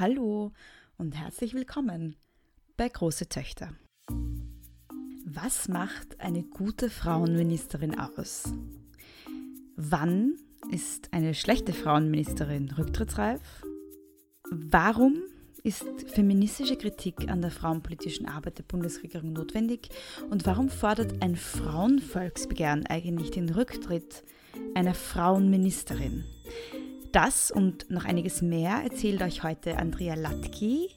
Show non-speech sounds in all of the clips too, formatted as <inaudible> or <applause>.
Hallo und herzlich willkommen bei Große Töchter. Was macht eine gute Frauenministerin aus? Wann ist eine schlechte Frauenministerin rücktrittsreif? Warum ist feministische Kritik an der frauenpolitischen Arbeit der Bundesregierung notwendig? Und warum fordert ein Frauenvolksbegehren eigentlich den Rücktritt einer Frauenministerin? Das und noch einiges mehr erzählt euch heute Andrea Latki,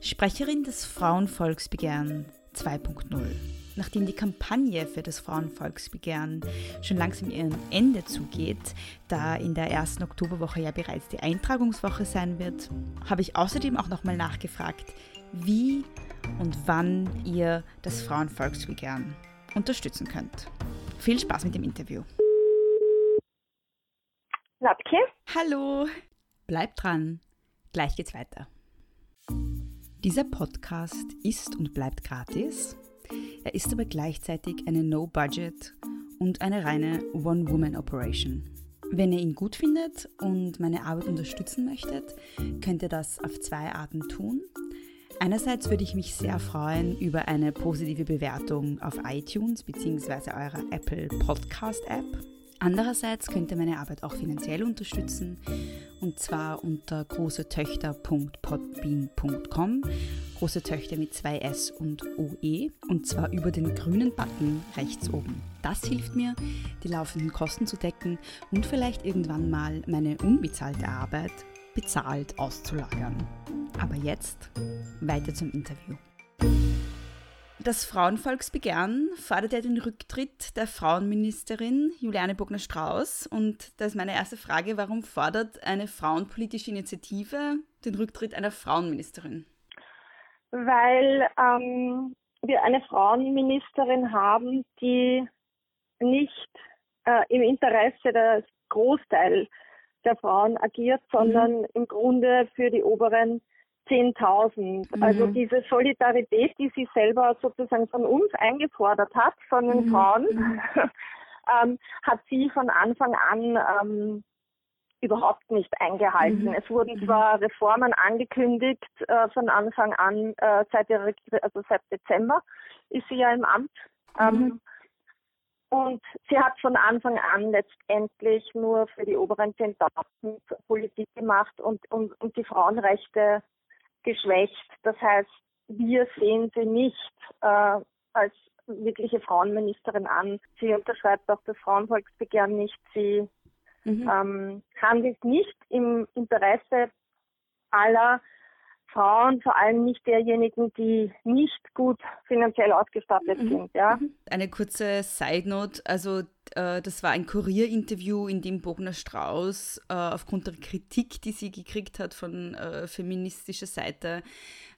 Sprecherin des Frauenvolksbegehren 2.0. Nachdem die Kampagne für das Frauenvolksbegehren schon langsam ihrem Ende zugeht, da in der ersten Oktoberwoche ja bereits die Eintragungswoche sein wird, habe ich außerdem auch nochmal nachgefragt, wie und wann ihr das Frauenvolksbegehren unterstützen könnt. Viel Spaß mit dem Interview. Lapke. Hallo. Bleibt dran. Gleich geht's weiter. Dieser Podcast ist und bleibt gratis. Er ist aber gleichzeitig eine No-Budget und eine reine One-Woman-Operation. Wenn ihr ihn gut findet und meine Arbeit unterstützen möchtet, könnt ihr das auf zwei Arten tun. Einerseits würde ich mich sehr freuen über eine positive Bewertung auf iTunes bzw. eurer Apple Podcast App. Andererseits könnt ihr meine Arbeit auch finanziell unterstützen und zwar unter großetöchter.podbean.com, große Töchter mit zwei S und OE und zwar über den grünen Button rechts oben. Das hilft mir, die laufenden Kosten zu decken und vielleicht irgendwann mal meine unbezahlte Arbeit bezahlt auszulagern. Aber jetzt weiter zum Interview. Das Frauenvolksbegehren fordert ja den Rücktritt der Frauenministerin Juliane Bogner-Strauß. Und da ist meine erste Frage, warum fordert eine frauenpolitische Initiative den Rücktritt einer Frauenministerin? Weil ähm, wir eine Frauenministerin haben, die nicht äh, im Interesse des Großteil der Frauen agiert, sondern mhm. im Grunde für die oberen 10.000. Mhm. Also diese Solidarität, die sie selber sozusagen von uns eingefordert hat, von den mhm. Frauen, mhm. <laughs> ähm, hat sie von Anfang an ähm, überhaupt nicht eingehalten. Mhm. Es wurden mhm. zwar Reformen angekündigt äh, von Anfang an, äh, seit, ihrer, also seit Dezember ist sie ja im Amt. Ähm, mhm. und sie hat von Anfang an letztendlich nur für die oberen 10.000 Politik gemacht und, und, und die Frauenrechte geschwächt. Das heißt, wir sehen sie nicht äh, als wirkliche Frauenministerin an. Sie unterschreibt auch das Frauenvolksbegehren nicht. Sie mhm. ähm, handelt nicht im Interesse aller Frauen, vor allem nicht derjenigen, die nicht gut finanziell ausgestattet mhm. sind. Ja. Mhm. Eine kurze Side Note, also äh, das war ein Kurierinterview, in dem Bogner Strauß äh, aufgrund der Kritik, die sie gekriegt hat von äh, feministischer Seite,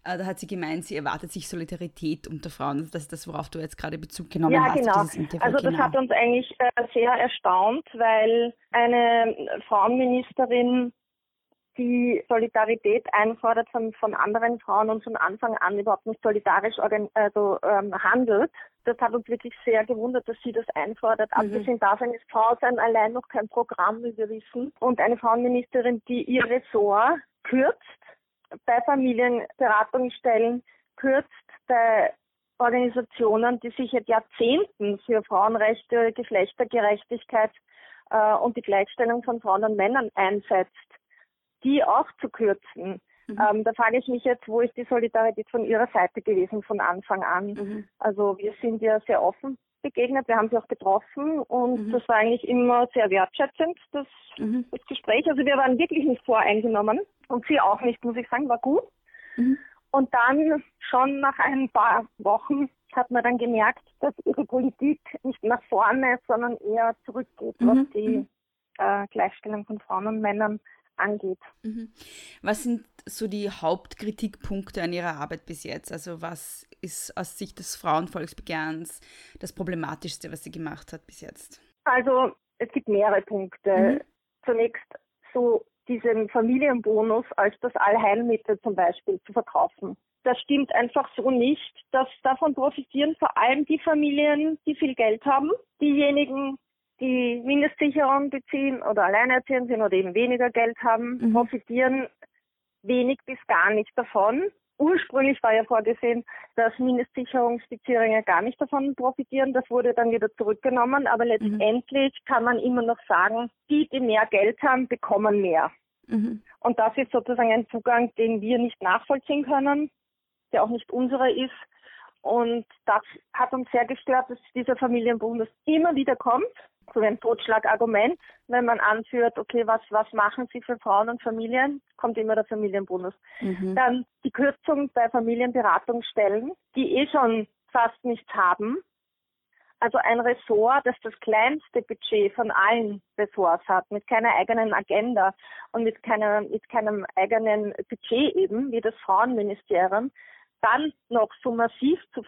äh, da hat sie gemeint, sie erwartet sich Solidarität unter Frauen. Das ist das, worauf du jetzt gerade Bezug genommen ja, hast. Genau. Also das genau. hat uns eigentlich äh, sehr erstaunt, weil eine Frauenministerin die Solidarität einfordert von, von anderen Frauen und von Anfang an überhaupt nicht solidarisch also, ähm, handelt. Das hat uns wirklich sehr gewundert, dass sie das einfordert. Mhm. Abgesehen davon ist Frau sein allein noch kein Programm, wie wir wissen. Und eine Frauenministerin, die ihr Ressort kürzt, bei Familienberatungsstellen kürzt, bei Organisationen, die sich seit Jahrzehnten für Frauenrechte, Geschlechtergerechtigkeit äh, und die Gleichstellung von Frauen und Männern einsetzt die auch zu kürzen. Mhm. Ähm, da frage ich mich jetzt, wo ist die Solidarität von Ihrer Seite gewesen von Anfang an? Mhm. Also wir sind ja sehr offen begegnet, wir haben sie auch getroffen und mhm. das war eigentlich immer sehr wertschätzend, das, mhm. das, Gespräch. Also wir waren wirklich nicht voreingenommen und sie auch nicht, muss ich sagen, war gut. Mhm. Und dann schon nach ein paar Wochen hat man dann gemerkt, dass ihre Politik nicht nach vorne, sondern eher zurückgeht, was mhm. die äh, Gleichstellung von Frauen und Männern angeht. Mhm. Was sind so die Hauptkritikpunkte an Ihrer Arbeit bis jetzt? Also was ist aus Sicht des Frauenvolksbegehrens das Problematischste, was sie gemacht hat bis jetzt? Also es gibt mehrere Punkte. Mhm. Zunächst so diesen Familienbonus als das Allheilmittel zum Beispiel zu verkaufen. Das stimmt einfach so nicht. dass davon profitieren vor allem die Familien, die viel Geld haben. Diejenigen, die Mindestsicherung beziehen oder alleinerziehend sind oder eben weniger Geld haben, mhm. profitieren wenig bis gar nicht davon. Ursprünglich war ja vorgesehen, dass Mindestsicherungsbezieher gar nicht davon profitieren. Das wurde dann wieder zurückgenommen. Aber mhm. letztendlich mhm. kann man immer noch sagen, die, die mehr Geld haben, bekommen mehr. Mhm. Und das ist sozusagen ein Zugang, den wir nicht nachvollziehen können, der auch nicht unserer ist. Und das hat uns sehr gestört, dass dieser Familienbonus immer wieder kommt so ein Totschlagargument, wenn man anführt, okay, was, was machen Sie für Frauen und Familien, kommt immer der Familienbonus. Mhm. Dann die Kürzung bei Familienberatungsstellen, die eh schon fast nichts haben. Also ein Ressort, das das kleinste Budget von allen Ressorts hat, mit keiner eigenen Agenda und mit, keiner, mit keinem eigenen Budget eben, wie das Frauenministerium, dann noch so massiv zu,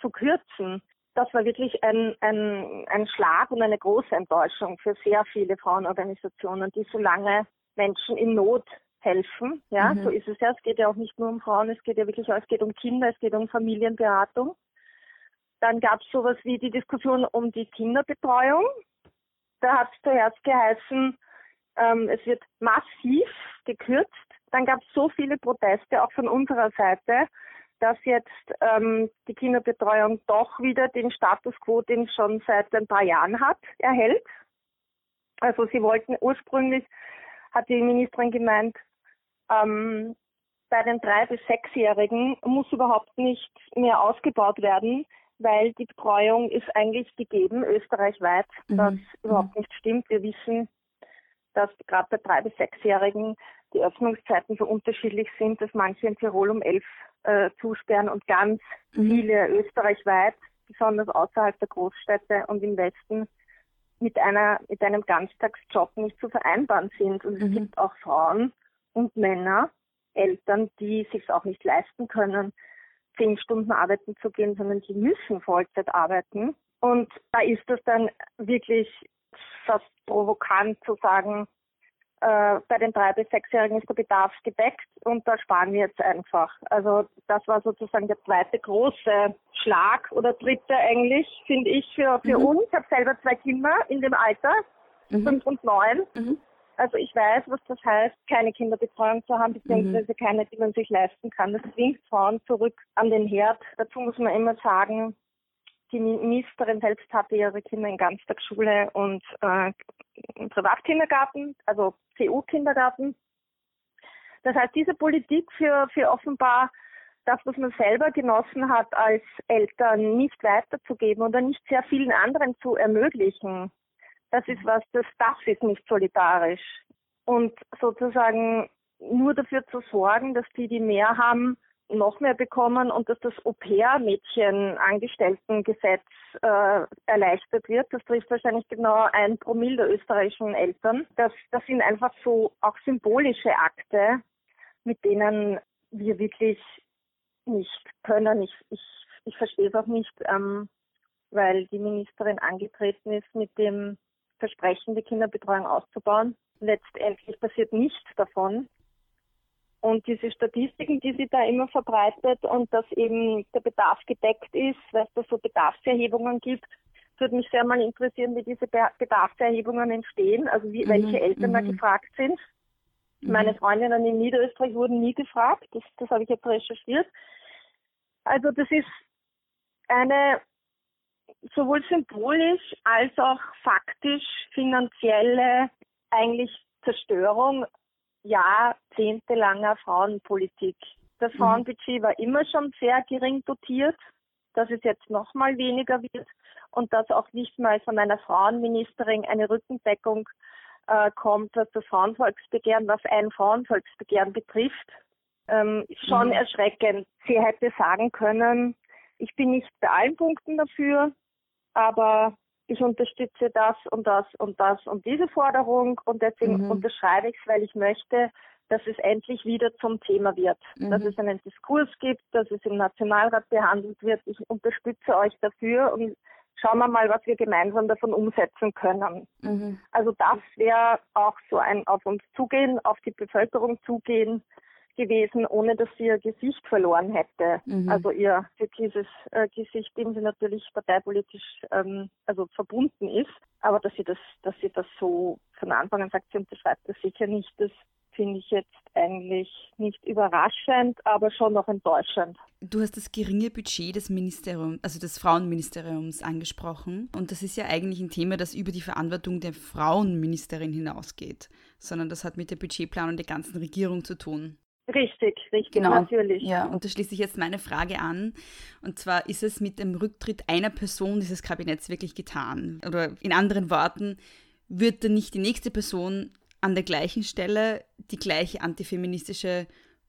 zu kürzen, das war wirklich ein, ein, ein Schlag und eine große Enttäuschung für sehr viele Frauenorganisationen, die so lange Menschen in Not helfen. Ja, mhm. so ist es ja. Es geht ja auch nicht nur um Frauen, es geht ja wirklich auch, es geht um Kinder, es geht um Familienberatung. Dann gab es sowas wie die Diskussion um die Kinderbetreuung. Da hat es zuerst geheißen, ähm, es wird massiv gekürzt. Dann gab es so viele Proteste, auch von unserer Seite, dass jetzt ähm, die Kinderbetreuung doch wieder den Status quo, den schon seit ein paar Jahren hat, erhält. Also sie wollten ursprünglich, hat die Ministerin gemeint, ähm, bei den drei bis sechsjährigen muss überhaupt nicht mehr ausgebaut werden, weil die Betreuung ist eigentlich gegeben österreichweit, mhm. das überhaupt nicht stimmt. Wir wissen, dass gerade bei drei bis sechsjährigen die Öffnungszeiten so unterschiedlich sind, dass manche in Tirol um elf äh, zusperren und ganz mhm. viele österreichweit, besonders außerhalb der Großstädte und im Westen, mit einer mit einem Ganztagsjob nicht zu vereinbaren sind. Und mhm. es gibt auch Frauen und Männer, Eltern, die sich auch nicht leisten können, zehn Stunden arbeiten zu gehen, sondern die müssen Vollzeit arbeiten. Und da ist es dann wirklich fast provokant zu sagen, äh, bei den drei bis sechsjährigen ist der Bedarf gedeckt und da sparen wir jetzt einfach. Also das war sozusagen der zweite große Schlag oder dritte eigentlich, finde ich, für, für mhm. uns. Ich habe selber zwei Kinder in dem Alter, mhm. fünf und neun. Mhm. Also ich weiß, was das heißt, keine Kinderbetreuung zu haben, beziehungsweise mhm. keine, die man sich leisten kann. Das zwingt Frauen zurück an den Herd. Dazu muss man immer sagen, die Ministerin selbst hatte ihre Kinder in Ganztagsschule und äh, Privatkindergarten, also CU-Kindergarten. Das heißt, diese Politik für, für offenbar das, was man selber genossen hat, als Eltern nicht weiterzugeben oder nicht sehr vielen anderen zu ermöglichen, das ist was, das, das ist nicht solidarisch. Und sozusagen nur dafür zu sorgen, dass die, die mehr haben, noch mehr bekommen und dass das Au-pair-Mädchen-Angestelltengesetz äh, erleichtert wird. Das trifft wahrscheinlich genau ein Promille der österreichischen Eltern. Das, das sind einfach so auch symbolische Akte, mit denen wir wirklich nicht können. Ich, ich, ich verstehe es auch nicht, ähm, weil die Ministerin angetreten ist mit dem Versprechen, die Kinderbetreuung auszubauen. Letztendlich passiert nichts davon. Und diese Statistiken, die sie da immer verbreitet und dass eben der Bedarf gedeckt ist, weil es da so Bedarfserhebungen gibt, würde mich sehr mal interessieren, wie diese Bedarfserhebungen entstehen, also wie, mhm, welche Eltern da mhm. gefragt sind. Mhm. Meine Freundinnen in Niederösterreich wurden nie gefragt, das, das habe ich jetzt recherchiert. Also das ist eine sowohl symbolisch als auch faktisch finanzielle eigentlich Zerstörung jahrzehntelanger Frauenpolitik. Das mhm. Frauenbudget war immer schon sehr gering dotiert, dass es jetzt noch mal weniger wird und dass auch nicht mal von einer Frauenministerin eine Rückendeckung äh, kommt, was das Frauenvolksbegehren, was ein Frauenvolksbegehren betrifft. Ähm, schon mhm. erschreckend. Sie hätte sagen können, ich bin nicht bei allen Punkten dafür, aber ich unterstütze das und das und das und diese Forderung und deswegen mhm. unterschreibe ich es, weil ich möchte, dass es endlich wieder zum Thema wird, mhm. dass es einen Diskurs gibt, dass es im Nationalrat behandelt wird. Ich unterstütze euch dafür und schauen wir mal, was wir gemeinsam davon umsetzen können. Mhm. Also das wäre auch so ein auf uns zugehen, auf die Bevölkerung zugehen, gewesen, ohne dass sie ihr Gesicht verloren hätte. Mhm. Also ihr türkises äh, Gesicht, dem sie natürlich parteipolitisch ähm, also verbunden ist. Aber dass sie das, dass sie das so von Anfang an sagt, sie unterschreibt das sicher nicht, das finde ich jetzt eigentlich nicht überraschend, aber schon noch enttäuschend. Du hast das geringe Budget des Ministeriums, also des Frauenministeriums angesprochen. Und das ist ja eigentlich ein Thema, das über die Verantwortung der Frauenministerin hinausgeht, sondern das hat mit der Budgetplanung der ganzen Regierung zu tun. Richtig, richtig, genau. natürlich. Ja, und da schließe ich jetzt meine Frage an. Und zwar, ist es mit dem Rücktritt einer Person dieses Kabinetts wirklich getan? Oder in anderen Worten, wird dann nicht die nächste Person an der gleichen Stelle die gleiche antifeministische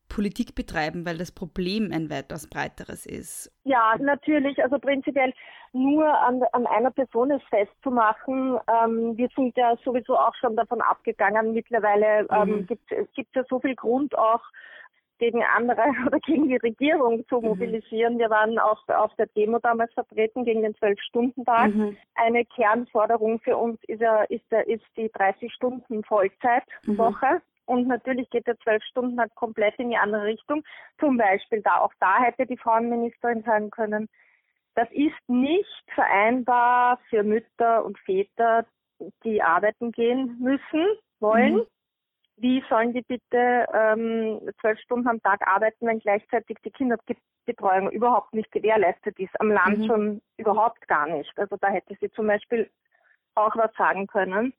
Politik betreiben, weil das Problem ein weitaus breiteres ist. Ja, natürlich. Also prinzipiell nur an, an einer Person es festzumachen. Ähm, wir sind ja sowieso auch schon davon abgegangen. Mittlerweile ähm, mhm. gibt es ja so viel Grund auch gegen andere <laughs> oder gegen die Regierung zu mhm. mobilisieren. Mhm. Wir waren auch auf der Demo damals vertreten gegen den Zwölf-Stunden-Tag. Mhm. Eine Kernforderung für uns ist, ja, ist, ist die 30-Stunden-Vollzeitwoche. Und natürlich geht der zwölf Stunden halt komplett in die andere Richtung. Zum Beispiel da, auch da hätte die Frauenministerin sagen können, das ist nicht vereinbar für Mütter und Väter, die arbeiten gehen müssen, wollen. Mhm wie sollen die bitte ähm, zwölf Stunden am Tag arbeiten, wenn gleichzeitig die Kinderbetreuung überhaupt nicht gewährleistet ist, am Land mhm. schon überhaupt gar nicht. Also da hätte sie zum Beispiel auch was sagen können.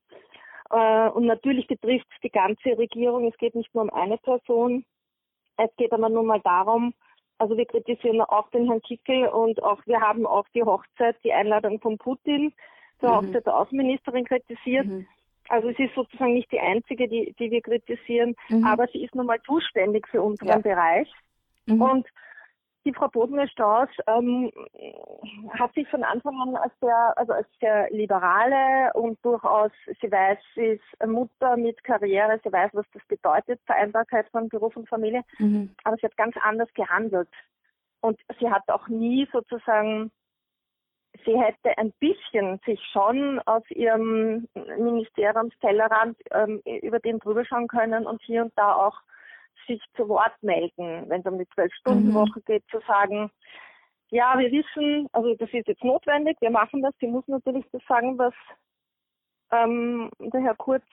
Äh, und natürlich betrifft es die ganze Regierung. Es geht nicht nur um eine Person. Es geht aber nur mal darum, also wir kritisieren auch den Herrn Kickel und auch wir haben auch die Hochzeit, die Einladung von Putin zur mhm. Hochzeit der Außenministerin kritisiert. Mhm. Also sie ist sozusagen nicht die einzige, die, die wir kritisieren, mhm. aber sie ist nun mal zuständig für unseren ja. Bereich. Mhm. Und die Frau Bodmer-Strauß ähm, hat sich von Anfang an als sehr, also als sehr liberale und durchaus, sie weiß, sie ist Mutter mit Karriere, sie weiß, was das bedeutet, Vereinbarkeit von Beruf und Familie, mhm. aber sie hat ganz anders gehandelt. Und sie hat auch nie sozusagen sie hätte ein bisschen sich schon aus ihrem Ministeriumstellerrand ähm, über den drüber schauen können und hier und da auch sich zu Wort melden, wenn es um die Zwölf-Stunden-Woche mhm. geht, zu sagen, ja, wir wissen, also das ist jetzt notwendig, wir machen das. Sie muss natürlich das sagen, was ähm, der Herr Kurz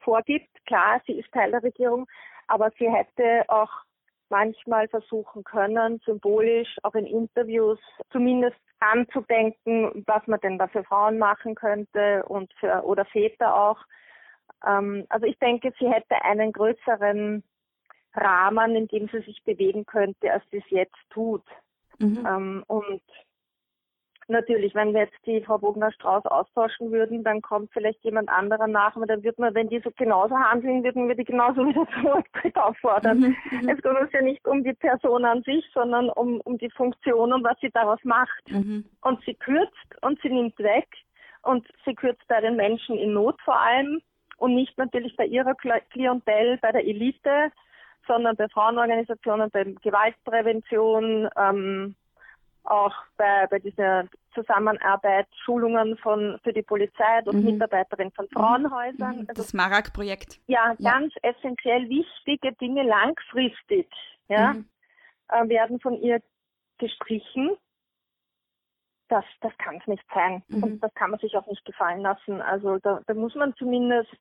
vorgibt. Klar, sie ist Teil der Regierung, aber sie hätte auch manchmal versuchen können, symbolisch auch in Interviews zumindest anzudenken, was man denn da für Frauen machen könnte und für oder Väter auch. Ähm, also ich denke, sie hätte einen größeren Rahmen, in dem sie sich bewegen könnte, als sie es jetzt tut. Mhm. Ähm, und Natürlich, wenn wir jetzt die Frau Bogner-Strauß austauschen würden, dann kommt vielleicht jemand anderer nach, aber dann wird man, wenn die so genauso handeln, würden wir die genauso <laughs> wieder zum Rücktritt auffordern. Mhm, mhm, es geht uns ja nicht um die Person an sich, sondern um, um die Funktion und was sie daraus macht. Mhm. Und sie kürzt und sie nimmt weg und sie kürzt bei den Menschen in Not vor allem und nicht natürlich bei ihrer Klientel, bei der Elite, sondern bei Frauenorganisationen, bei Gewaltprävention, ähm, auch bei, bei dieser Zusammenarbeit, Schulungen von, für die Polizei und mhm. Mitarbeiterin von Frauenhäusern. Mhm. Also, das Marak-Projekt. Ja, ganz ja. essentiell wichtige Dinge langfristig ja, mhm. äh, werden von ihr gestrichen. Das, das kann es nicht sein. Mhm. Und das kann man sich auch nicht gefallen lassen. Also da, da muss man zumindest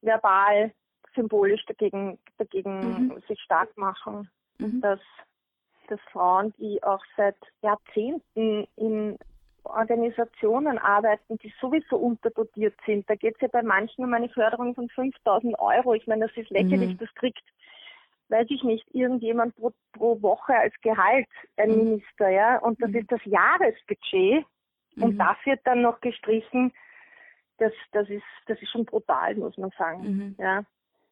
verbal, symbolisch dagegen, dagegen mhm. sich stark machen. Mhm. dass dass Frauen, die auch seit Jahrzehnten in Organisationen arbeiten, die sowieso unterdotiert sind. Da geht es ja bei manchen um eine Förderung von 5000 Euro. Ich meine, das ist lächerlich. Mhm. Das kriegt, weiß ich nicht, irgendjemand pro, pro Woche als Gehalt, ein mhm. Minister, ja. Und das mhm. ist das Jahresbudget. Und mhm. das wird dann noch gestrichen. Das, das ist, das ist schon brutal, muss man sagen, mhm. ja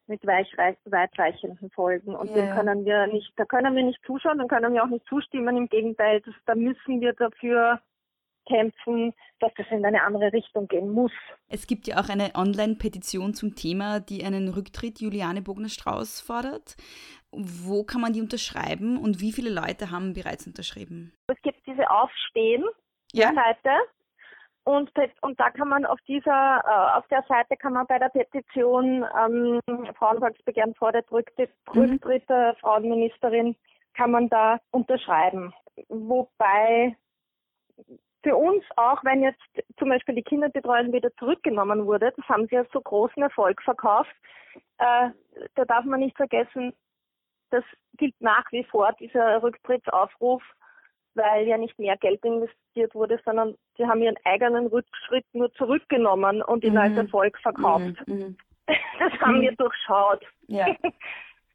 mit weitreichenden Folgen. Und yeah. können wir nicht, da können wir nicht zuschauen, dann können wir auch nicht zustimmen. Im Gegenteil, das, da müssen wir dafür kämpfen, dass das in eine andere Richtung gehen muss. Es gibt ja auch eine Online-Petition zum Thema, die einen Rücktritt Juliane Bogner-Strauß fordert. Wo kann man die unterschreiben und wie viele Leute haben bereits unterschrieben? Es gibt diese Aufstehen-Seite. Ja? Und, und da kann man auf dieser, äh, auf der Seite kann man bei der Petition ähm, Frauenvolksbegehren vor der Rücktritt, mhm. der Frauenministerin kann man da unterschreiben. Wobei für uns auch, wenn jetzt zum Beispiel die Kinderbetreuung wieder zurückgenommen wurde, das haben sie als so großen Erfolg verkauft, äh, da darf man nicht vergessen, das gilt nach wie vor, dieser Rücktrittsaufruf, weil ja nicht mehr Geld investiert wurde, sondern sie haben ihren eigenen Rückschritt nur zurückgenommen und ihn mhm. als Erfolg verkauft. Mhm. mhm. <laughs> Das haben mhm. wir durchschaut. Ja. <laughs>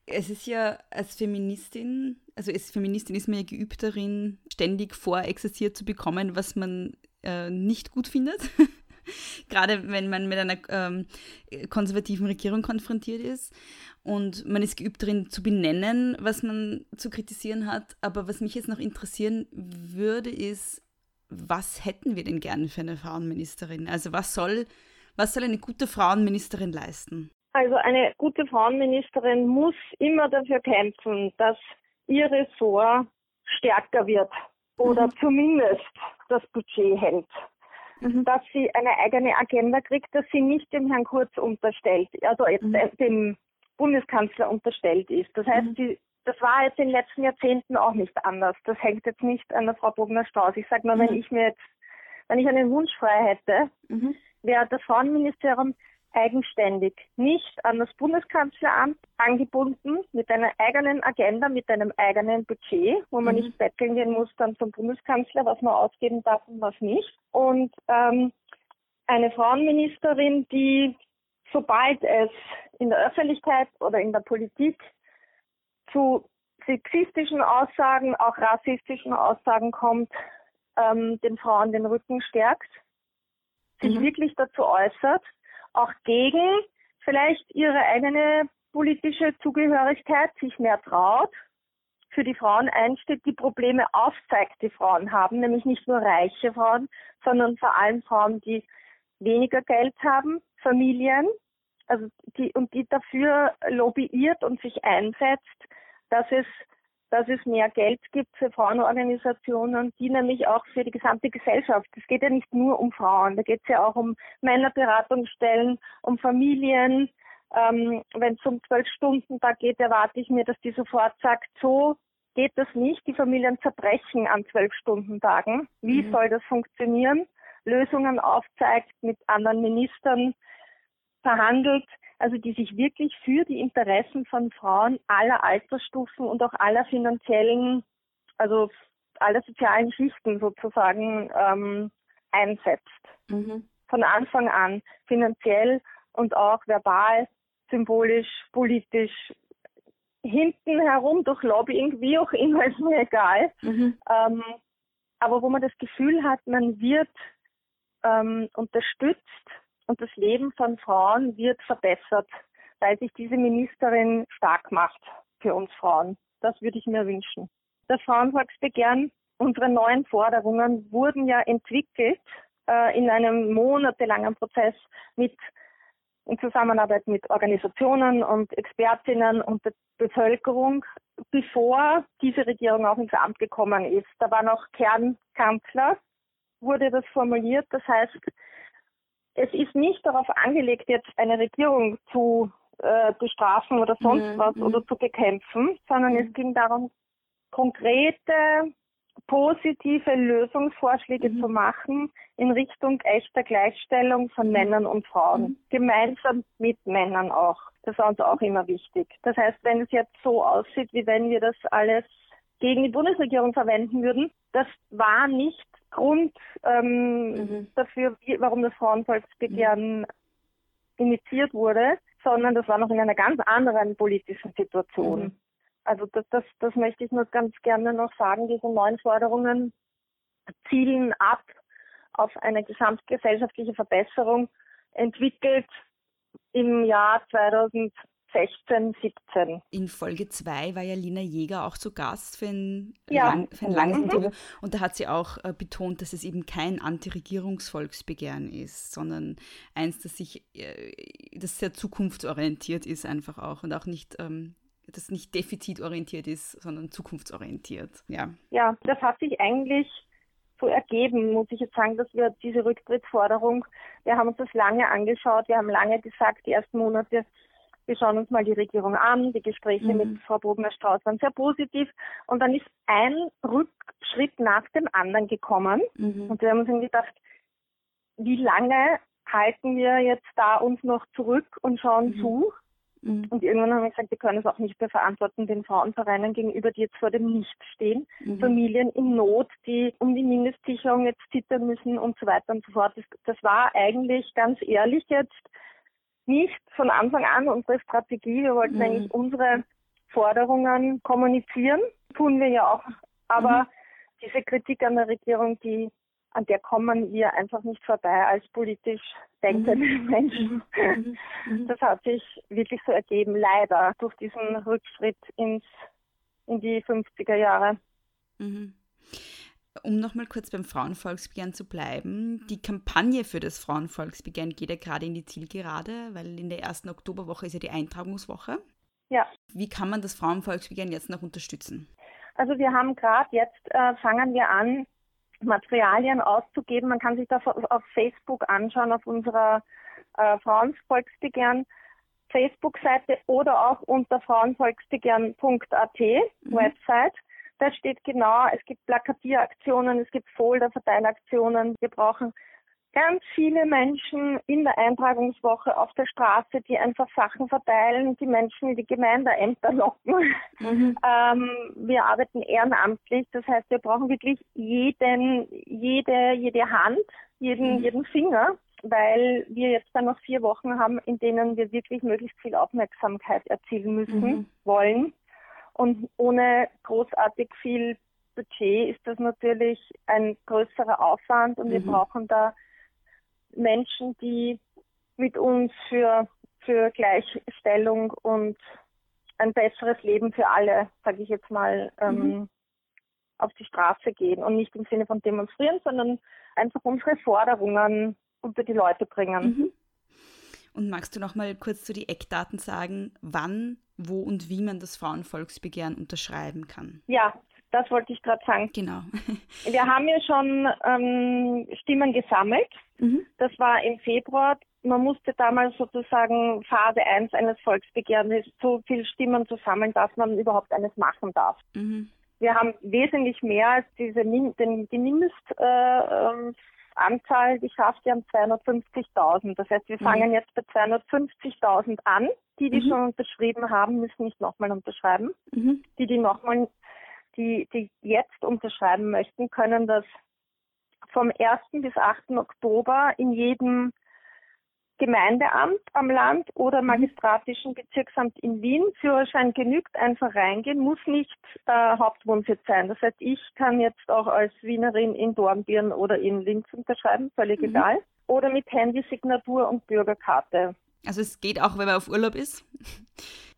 Es ist ja als Feministin, also als Feministin ist man ja geübt darin, ständig vorexerziert zu bekommen, was man äh, nicht gut findet. <laughs> Gerade wenn man mit einer ähm, konservativen Regierung konfrontiert ist. Und man ist geübt darin zu benennen, was man zu kritisieren hat. Aber was mich jetzt noch interessieren würde, ist, was hätten wir denn gerne für eine Frauenministerin? Also was soll, was soll eine gute Frauenministerin leisten? Also eine gute Frauenministerin muss immer dafür kämpfen, dass ihr Ressort stärker wird oder mhm. zumindest das Budget hält. Mhm. Dass sie eine eigene Agenda kriegt, dass sie nicht dem Herrn Kurz unterstellt, also jetzt mhm. dem Bundeskanzler unterstellt ist. Das heißt, mhm. die, das war jetzt in den letzten Jahrzehnten auch nicht anders. Das hängt jetzt nicht an der Frau Bogner-Strauß. Ich sage mal, wenn mhm. ich mir jetzt, wenn ich einen Wunsch frei hätte, mhm. wäre das Frauenministerium eigenständig, nicht an das Bundeskanzleramt angebunden, mit einer eigenen Agenda, mit einem eigenen Budget, wo man mhm. nicht betteln gehen muss dann zum Bundeskanzler, was man ausgeben darf und was nicht. Und ähm, eine Frauenministerin, die sobald es in der Öffentlichkeit oder in der Politik zu sexistischen Aussagen, auch rassistischen Aussagen kommt, ähm, den Frauen den Rücken stärkt, sich mhm. wirklich dazu äußert, auch gegen vielleicht ihre eigene politische Zugehörigkeit sich mehr traut, für die Frauen einsteht, die Probleme aufzeigt, die Frauen haben, nämlich nicht nur reiche Frauen, sondern vor allem Frauen, die weniger Geld haben, Familien, also die und die dafür lobbyiert und sich einsetzt, dass es dass es mehr Geld gibt für Frauenorganisationen, die nämlich auch für die gesamte Gesellschaft. Es geht ja nicht nur um Frauen, da geht es ja auch um Männerberatungsstellen, um Familien. Ähm, Wenn es um zwölf Stunden da geht, erwarte ich mir, dass die sofort sagt, so geht das nicht. Die Familien zerbrechen an zwölf Stunden Tagen. Wie mhm. soll das funktionieren? Lösungen aufzeigt, mit anderen Ministern verhandelt, also die sich wirklich für die Interessen von Frauen aller Altersstufen und auch aller finanziellen, also aller sozialen Schichten sozusagen ähm, einsetzt. Mhm. Von Anfang an, finanziell und auch verbal, symbolisch, politisch, hinten herum durch Lobbying, wie auch immer, ist mir egal. Mhm. Ähm, aber wo man das Gefühl hat, man wird ähm, unterstützt und das Leben von Frauen wird verbessert, weil sich diese Ministerin stark macht für uns Frauen. Das würde ich mir wünschen. Das Frauenvolksbegehren, unsere neuen Forderungen wurden ja entwickelt äh, in einem monatelangen Prozess mit in Zusammenarbeit mit Organisationen und Expertinnen und der Bevölkerung, bevor diese Regierung auch ins Amt gekommen ist. Da war noch Kernkanzler, wurde das formuliert. Das heißt, es ist nicht darauf angelegt, jetzt eine Regierung zu äh, bestrafen oder sonst mhm. was oder mhm. zu bekämpfen, sondern mhm. es ging darum, konkrete, positive Lösungsvorschläge mhm. zu machen in Richtung echter Gleichstellung von mhm. Männern und Frauen. Mhm. Gemeinsam mit Männern auch. Das war uns auch immer wichtig. Das heißt, wenn es jetzt so aussieht, wie wenn wir das alles gegen die Bundesregierung verwenden würden, das war nicht Grund ähm, mhm. dafür, wie, warum das Frauenvolksbegehren mhm. initiiert wurde, sondern das war noch in einer ganz anderen politischen Situation. Mhm. Also das, das, das möchte ich nur ganz gerne noch sagen. Diese neuen Forderungen zielen ab auf eine gesamtgesellschaftliche Verbesserung, entwickelt im Jahr 2000 16, 17. In Folge 2 war ja Lina Jäger auch zu Gast für ein, ja. lang, für ein langes mhm. Interview und da hat sie auch äh, betont, dass es eben kein Antiregierungsvolksbegehren ist, sondern eins, das sich, äh, das sehr zukunftsorientiert ist einfach auch und auch nicht ähm, das nicht defizitorientiert ist, sondern zukunftsorientiert. Ja. ja, das hat sich eigentlich so ergeben, muss ich jetzt sagen, dass wir diese Rücktrittsforderung, wir haben uns das lange angeschaut, wir haben lange gesagt, die ersten Monate wir schauen uns mal die Regierung an, die Gespräche mhm. mit Frau Bogner-Strauß waren sehr positiv und dann ist ein Rückschritt nach dem anderen gekommen mhm. und wir haben uns gedacht, wie lange halten wir jetzt da uns noch zurück und schauen mhm. zu? Mhm. Und irgendwann haben wir gesagt, wir können es auch nicht mehr verantworten den Frauenvereinen gegenüber, die jetzt vor dem Nichts stehen. Mhm. Familien in Not, die um die Mindestsicherung jetzt zittern müssen und so weiter und so fort. Das, das war eigentlich ganz ehrlich jetzt nicht von Anfang an unsere Strategie. Wir wollten mhm. eigentlich unsere Forderungen kommunizieren. Tun wir ja auch. Aber mhm. diese Kritik an der Regierung, die an der kommen wir einfach nicht vorbei als politisch denkende mhm. Menschen. Mhm. Mhm. Das hat sich wirklich so ergeben, leider, durch diesen Rückschritt ins, in die 50er Jahre. Um nochmal kurz beim Frauenvolksbegehren zu bleiben, die Kampagne für das Frauenvolksbegehren geht ja gerade in die Zielgerade, weil in der ersten Oktoberwoche ist ja die Eintragungswoche. Ja. Wie kann man das Frauenvolksbegehren jetzt noch unterstützen? Also wir haben gerade jetzt, äh, fangen wir an, Materialien auszugeben. Man kann sich das auf Facebook anschauen, auf unserer äh, Frauenvolksbegehren Facebook-Seite oder auch unter frauenvolksbegehren.at mhm. Website. Da steht genau, es gibt Plakatieraktionen, es gibt Folderverteilaktionen. Wir brauchen ganz viele Menschen in der Eintragungswoche auf der Straße, die einfach Sachen verteilen, die Menschen in die Gemeindeämter locken. Mhm. <laughs> Ähm, wir arbeiten ehrenamtlich, das heißt, wir brauchen wirklich jeden, jede, jede Hand, jeden, mhm. jeden Finger, weil wir jetzt dann noch vier Wochen haben, in denen wir wirklich möglichst viel Aufmerksamkeit erzielen müssen, mhm. wollen. Und ohne großartig viel Budget ist das natürlich ein größerer Aufwand und wir mhm. brauchen da Menschen, die mit uns für, für Gleichstellung und ein besseres Leben für alle, sage ich jetzt mal, ähm, mhm. auf die Straße gehen und nicht im Sinne von demonstrieren, sondern einfach unsere Forderungen unter die Leute bringen. Mhm. Und magst du noch mal kurz zu die Eckdaten sagen, wann, wo und wie man das Frauenvolksbegehren unterschreiben kann? Ja, das wollte ich gerade sagen. Genau. <laughs> Wir haben ja schon ähm, Stimmen gesammelt. Mhm. Das war im Februar. Man musste damals sozusagen Phase 1 eines Volksbegehrens so viele Stimmen zu sammeln, dass man überhaupt eines machen darf. Mhm. Wir haben wesentlich mehr als diese den, die Mindestanzahl äh, geschafft. Wir haben 250.000. Das heißt, wir mhm. fangen jetzt bei 250.000 an. Die, die mhm. schon unterschrieben haben, müssen nicht nochmal unterschreiben. Mhm. Die, die nochmal die, die jetzt unterschreiben möchten, können das vom 1. bis 8. Oktober in jedem Gemeindeamt am Land oder mhm. magistratischen Bezirksamt in Wien. Führerschein genügt, einfach reingehen, muss nicht äh, Hauptwohnsitz sein. Das heißt, ich kann jetzt auch als Wienerin in Dornbirn oder in Linz unterschreiben, völlig mhm. egal. Oder mit Handysignatur und Bürgerkarte. Also es geht auch, wenn man auf Urlaub ist?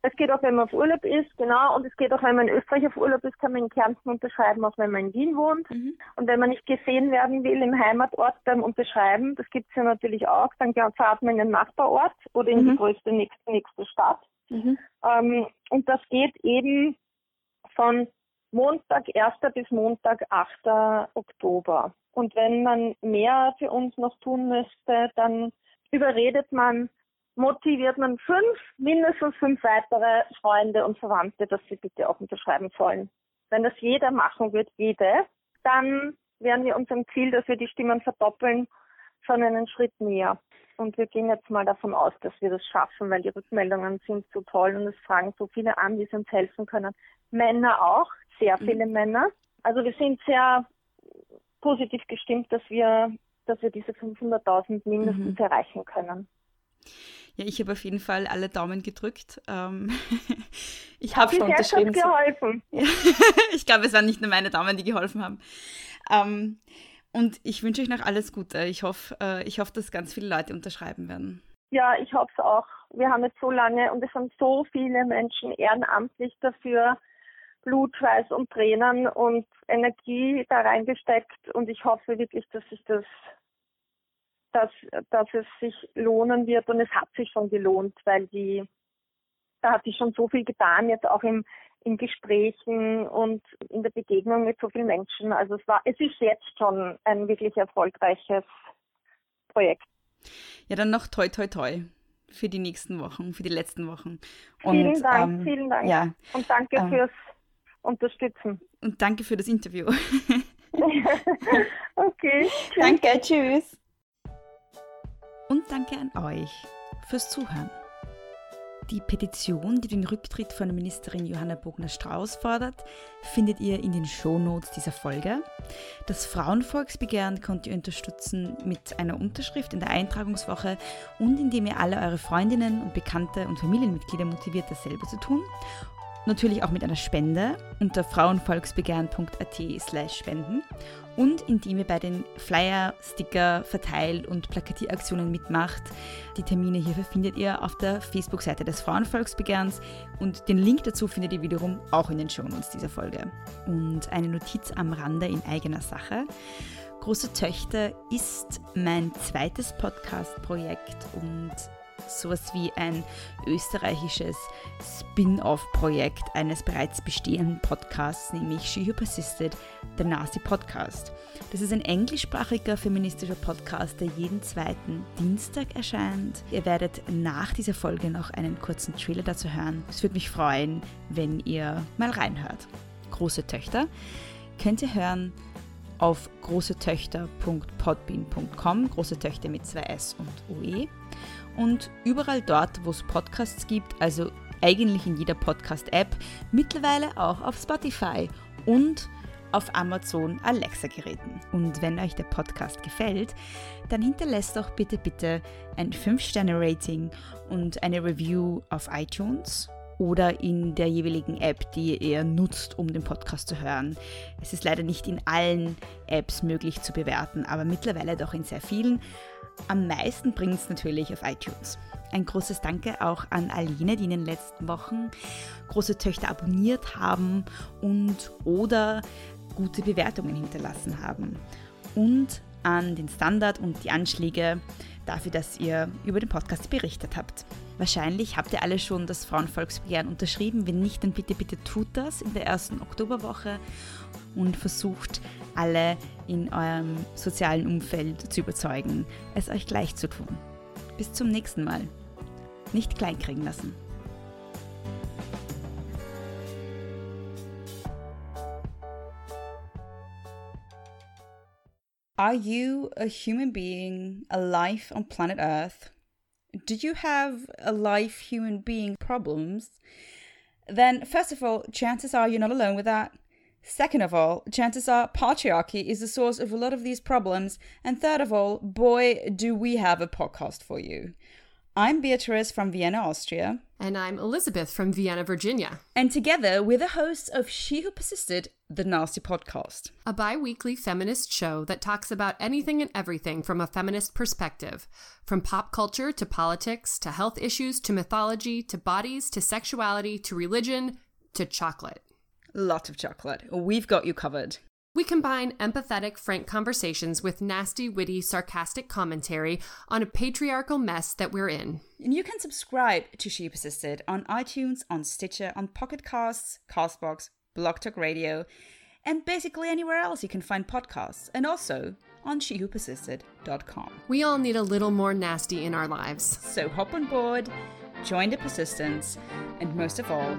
Es geht auch, wenn man auf Urlaub ist, genau. Und es geht auch, wenn man in Österreich auf Urlaub ist, kann man in Kärnten unterschreiben, auch wenn man in Wien wohnt. Mhm. Und wenn man nicht gesehen werden will im Heimatort beim Unterschreiben, das gibt es ja natürlich auch, dann fahrt man in den Nachbarort oder in mhm. die größte nächste, nächste Stadt. Mhm. Ähm, und das geht eben von Montag 1. bis Montag 8. Oktober. Und wenn man mehr für uns noch tun müsste, dann überredet man motiviert man fünf, mindestens fünf weitere Freunde und Verwandte, dass sie bitte auch unterschreiben sollen. Wenn das jeder machen wird, jede, dann wären wir unserem Ziel, dass wir die Stimmen verdoppeln, schon einen Schritt näher. Und wir gehen jetzt mal davon aus, dass wir das schaffen, weil die Rückmeldungen sind so toll und es fragen so viele an, die uns helfen können. Männer auch, sehr viele mhm. Männer. Also wir sind sehr positiv gestimmt, dass wir, dass wir diese 500.000 mindestens mhm. erreichen können. Ja, ich habe auf jeden Fall alle Daumen gedrückt. Ähm, <laughs> ich habe schon unterschrieben. Hat geholfen. <laughs> ich glaube, es waren nicht nur meine Daumen, die geholfen haben. Ähm, und ich wünsche euch noch alles Gute. Ich hoffe, äh, ich hoffe, dass ganz viele Leute unterschreiben werden. Ja, ich hoffe es auch. Wir haben jetzt so lange und es haben so viele Menschen ehrenamtlich dafür Blut, Schweiß und Tränen und Energie da reingesteckt und ich hoffe wirklich, dass sich das dass, dass es sich lohnen wird und es hat sich schon gelohnt, weil die, da hat sich schon so viel getan, jetzt auch im, in Gesprächen und in der Begegnung mit so vielen Menschen. Also es war, es ist jetzt schon ein wirklich erfolgreiches Projekt. Ja, dann noch toi toi toi. für die nächsten Wochen, für die letzten Wochen. Und, vielen Dank, ähm, vielen Dank. Ja, und danke ähm, fürs Unterstützen. Und danke für das Interview. <laughs> <laughs> okay. Danke, tschüss. Und danke an euch fürs Zuhören. Die Petition, die den Rücktritt von Ministerin Johanna Bogner-Strauß fordert, findet ihr in den Shownotes dieser Folge. Das Frauenvolksbegehren könnt ihr unterstützen mit einer Unterschrift in der Eintragungswoche und indem ihr alle eure Freundinnen und Bekannte und Familienmitglieder motiviert, dasselbe zu tun natürlich auch mit einer Spende unter frauenvolksbegehren.at slash spenden und indem ihr bei den Flyer, Sticker, Verteil- und Plakatieraktionen mitmacht. Die Termine hierfür findet ihr auf der Facebook-Seite des Frauenvolksbegehrens und den Link dazu findet ihr wiederum auch in den Shownotes dieser Folge. Und eine Notiz am Rande in eigener Sache. Große Töchter ist mein zweites Podcast-Projekt und sowas wie ein österreichisches Spin-off-Projekt eines bereits bestehenden Podcasts, nämlich She Who Persisted, The Nasty Podcast. Das ist ein englischsprachiger feministischer Podcast, der jeden zweiten Dienstag erscheint. Ihr werdet nach dieser Folge noch einen kurzen Trailer dazu hören. Es würde mich freuen, wenn ihr mal reinhört. Große Töchter könnt ihr hören auf großetöchter.podbean.com, große Töchter mit zwei S und OE und überall dort, wo es Podcasts gibt, also eigentlich in jeder Podcast-App, mittlerweile auch auf Spotify und auf Amazon Alexa-Geräten. Und wenn euch der Podcast gefällt, dann hinterlasst doch bitte, bitte ein 5-Sterne-Rating und eine Review auf iTunes oder in der jeweiligen App, die ihr nutzt, um den Podcast zu hören. Es ist leider nicht in allen Apps möglich zu bewerten, aber mittlerweile doch in sehr vielen. Am meisten bringt es natürlich auf iTunes. Ein großes Danke auch an Aline, die in den letzten Wochen große Töchter abonniert haben und oder gute Bewertungen hinterlassen haben. Und an den Standard und die Anschläge dafür, dass ihr über den Podcast berichtet habt. Wahrscheinlich habt ihr alle schon das Frauenvolksbegehren unterschrieben. Wenn nicht, dann bitte, bitte tut das in der ersten Oktoberwoche und versucht alle in eurem sozialen Umfeld zu überzeugen, es euch gleich zu tun. Bis zum nächsten Mal. Nicht kleinkriegen lassen. Are you a human being a life on planet Earth? Do you have a life human being problems? Then, first of all, chances are you're not alone with that. Second of all, chances are patriarchy is the source of a lot of these problems. And third of all, boy, do we have a podcast for you. I'm Beatrice from Vienna, Austria. And I'm Elizabeth from Vienna, Virginia. And together, we're the hosts of She Who Persisted, the Nasty Podcast, a bi weekly feminist show that talks about anything and everything from a feminist perspective from pop culture to politics to health issues to mythology to bodies to sexuality to religion to chocolate. Lots of chocolate. We've got you covered. We combine empathetic, frank conversations with nasty, witty, sarcastic commentary on a patriarchal mess that we're in. And you can subscribe to She Persisted on iTunes, on Stitcher, on Pocket Casts, Castbox, Blog Talk Radio, and basically anywhere else you can find podcasts, and also on SheWhoPersisted.com. We all need a little more nasty in our lives. So hop on board, join the persistence, and most of all,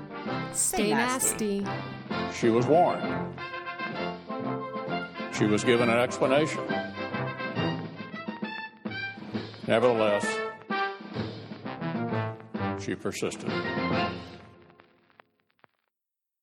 stay, stay nasty. nasty. She was warned. She was given an explanation. Nevertheless, she persisted.